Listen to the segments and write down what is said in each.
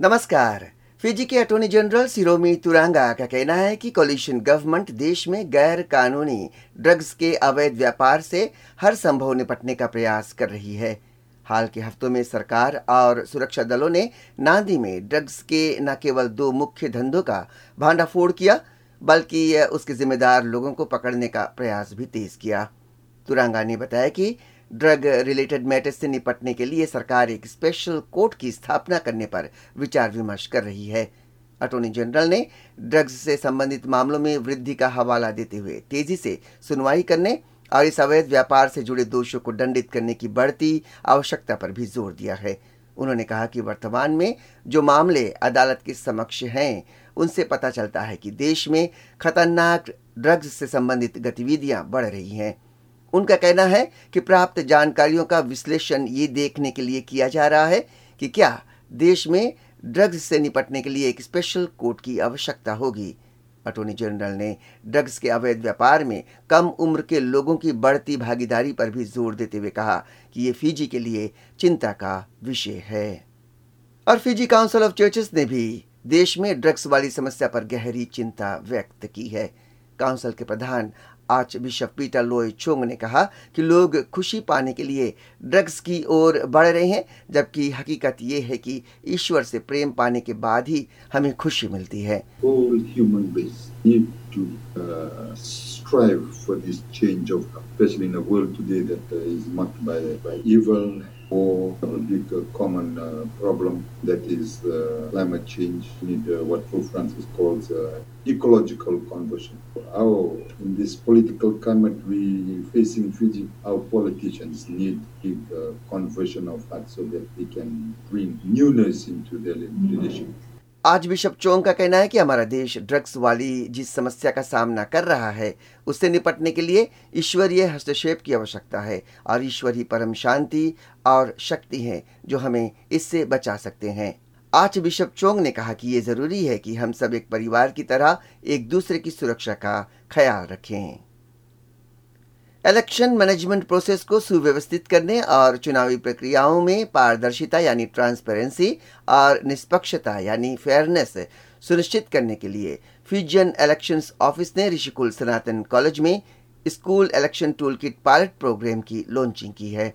नमस्कार। फिजी के attorney general सिरोमी तुरांगा का कहना है कि कोलिशन गवर्नमेंट देश में गैर कानूनी ड्रग्स के अवैध व्यापार से हर संभव निपटने का प्रयास कर रही है। हाल के हफ्तों में सरकार और सुरक्षा दलों ने नांदी में ड्रग्स के न केवल दो मुख्य धंधों का भांडाफोड़ किया, बल्कि उसके जिम्मेदार लोगों को पकड़ने का प्रयास भी तेज किया। तुरंगा ने बताया कि ड्रग रिलेटेड मैटर्स से निपटने के लिए सरकार एक स्पेशल कोर्ट की स्थापना करने पर विचार विमर्श कर रही है। अटॉर्नी जनरल ने ड्रग्स से संबंधित मामलों में वृद्धि का हवाला देते हुए तेज़ी से सुनवाई करने और इस अवैध व्यापार से जुड़े दोषों को दंडित करने की बढ़ती आवश्यकता पर भी ज़ोर दिया है। उन्होंने कहा कि वर्तमान में जो मामले अदालत के समक्ष हैं, उनसे पता चलता है कि देश में खतरनाक ड्रग्स से संबंधित गतिविधियाँ बढ़ रही हैं। उनका कहना है कि प्राप्त जानकारियों का विश्लेषण ये देखने के लिए किया जा रहा है कि क्या देश में ड्रग्स से निपटने के लिए एक स्पेशल कोर्ट की आवश्यकता होगी। अटॉर्नी जनरल ने ड्रग्स के अवैध व्यापार में कम उम्र के लोगों की बढ़ती भागीदारी पर भी ज़ोर देते हुए कहा कि ये फीजी के लिए चिंता का विषय है। और फीजी काउंसिल ऑफ़ चर्चेस ने भी देश में ड्रग्स वाली समस्या पर गहरी चिंता व्यक्त की है। काउंसिल के प्रधान archbishop Peter Loy Chong ने कहा कि लोग खुशी पाने के लिए ड्रग्स की ओर बढ़ रहे हैं जबकि हकीकत ये है कि ईश्वर से प्रेम पाने के बाद ही हमें खुशी मिलती है। Strive for this change of, especially in a world today that uh, is marked by, by evil, or a big uh, common uh, problem that is uh, climate change. Need what Pope Francis calls ecological conversion. Our, in this political climate we facing Fiji, our politicians need big conversion of heart so that they can bring newness into their leadership. आज bishop Chong का कहना है कि हमारा देश drugs वाली जिस समस्या का सामना कर रहा है, उससे निपटने के लिए ईश्वरीय हस्तक्षेप की आवश्यकता है और ईश्वरी परम शांति और शक्ति है जो हमें इससे बचा सकते हैं। आज बिशप चोंग ने कहा कि ये ज़रूरी है कि हम सब एक परिवार की तरह एक दूसरे की सुरक्षा का ख्याल रखें। इलेक्शन मैनेजमेंट प्रोसेस को सुव्यवस्थित करने और चुनावी प्रक्रियाओं में पारदर्शिता यानी ट्रांसपेरेंसी और निष्पक्षता यानी फेयरनेस सुनिश्चित करने के लिए फ्यूजन इलेक्शंस ऑफ़िस ने ऋषिकुल सनातन कॉलेज में school election tool kit pilot programme की लॉन्चिंग की है।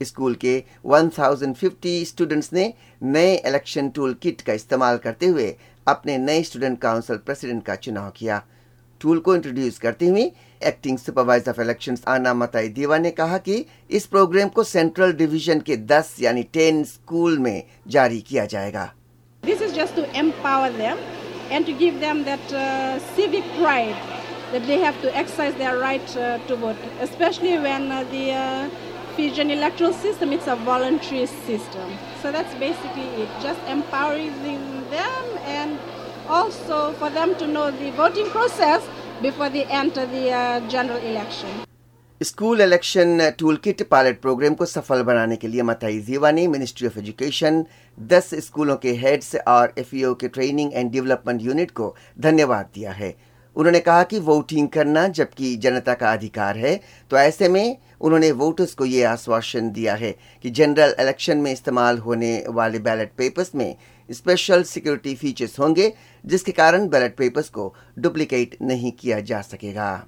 स्कूल के 1050 स्टूडेंट्स ने नए इलेक्शन टूल किट का इस्तेमाल करते हुए अपने नए स्टूडेंट काउंसिल प्रेसिडेंट का चुनाव किया। टूल को इंट्रोड्यूस करते हुए एक्टिंग सुपरवाइजर ऑफ़ इलेक्शन आना मताई देवा ने कहा कि इस प्रोग्राम को सेंट्रल डिवीज़न के 10 यानी 10 स्कूल में जारी किया जाएगा empower them and to give them that uh, civic pride that they have to exercise their right uh, to vote, especially when uh, the uh, Fijian electoral system it's a voluntary system. So that's basically it, just empowering them and also for them to know the voting process before they enter the uh, general election. School election tool kit pilot programme को सफल बनाने के लिए मताई जीवा ने ministry of education 10 स्कूलों के heads और एफ़ के ट्रेनिंग एंड डेवलपमेंट यूनिट को धन्यवाद दिया है उन्होंने कहा कि वोटिंग करना जबकि जनता का अधिकार है तो ऐसे में उन्होंने वोटर्स को ये आश्वासन दिया है कि जनरल इलेक्शन में इस्तेमाल होने वाले बैलेट पेपर्स में स्पेशल सिक्योरिटी फीचर्स होंगे, जिसके कारण बैलेट पेपर्स को डुप्लीकेट नहीं किया जा सकेगा।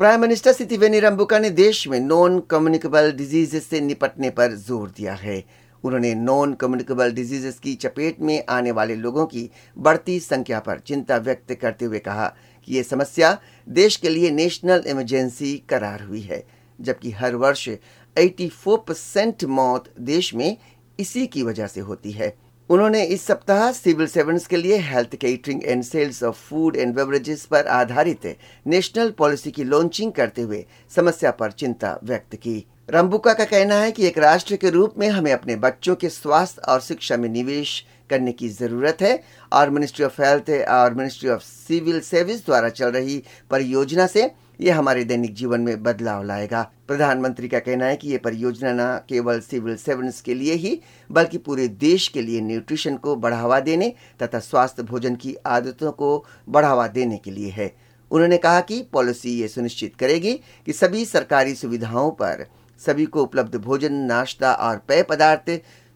प्राइम मिनिस्टर सितिवेनी रंबुका ने देश में नॉन कम्युनिकेबल डिजीजेस से निपटने पर ज़ोर दिया है। उन्होंने नॉन कम्युनिकेबल डिजीजेस की चपेट में आने वाले लोगों की बढ़ती संख्या पर चिंता व्यक्त करते हुए कहा कि ये समस्या देश के लिए नेशनल इमरजेंसी करार हुई है, जबकि हर वर्ष 84 परसेंट मौत देश में इसी की वजह से होती है। उन्होंने इस सप्ताह सिविल सर्वेंट्स के लिए health catering and sales of food and beverages पर आधारित नेशनल पॉलिसी की लॉन्चिंग करते हुए समस्या पर चिंता व्यक्त की। रंबुका का कहना है कि एक राष्ट्र के रूप में हमें अपने बच्चों के स्वास्थ्य और शिक्षा में निवेश करने की ज़रूरत है। और मिनिस्ट्री ऑफ़ हेल्थ और मिनिस्ट्री ऑफ़ सिविल सर्विस द्वारा चल रही परियोजना से ये हमारे दैनिक जीवन में बदलाव लाएगा। प्रधानमंत्री का कहना है कि ये परियोजना न केवल सिविल सर्वेंट्स के लिए ही, बल्कि पूरे देश के लिए न्यूट्रिशन को बढ़ावा देने तथा स्वास्थ्य भोजन की आदतों को बढ़ावा देने के लिए है। उन्होंने कहा कि पॉलिसी ये सुनिश्चित करेगी कि सभी सरकारी सुविधाओं पर सभी को उपलब्ध भोजन, नाश्ता और पेय पदार्थ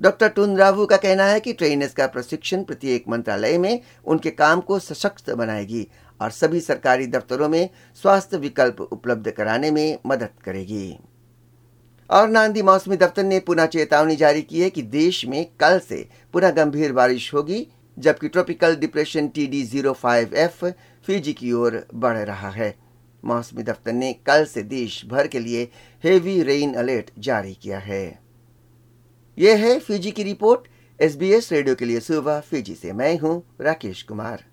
डॉक्टर टून रावू का कहना है कि ट्रेनर्स का प्रशिक्षण प्रत्येक मंत्रालय में उनके काम को सशक्त बनाएगी और सभी सरकारी दफ्तरों में स्वास्थ्य विकल्प उपलब्ध कराने में मदद करेगी। और नांदी मौसमी दफ्तर ने पुनः चेतावनी जारी की है कि देश में कल से पुनः गंभीर बारिश होगी, जबकि tropical depression T D zero five F Fiji की ओर बढ़ रहा है। मौसमी दफ्तर ने कल से देश भर के लिए हेवी रेन अलर्ट जारी किया है। यह है फिजी की रिपोर्ट, एसबीएस रेडियो के लिए सुबह फिजी से मैं हूँ राकेश कुमार।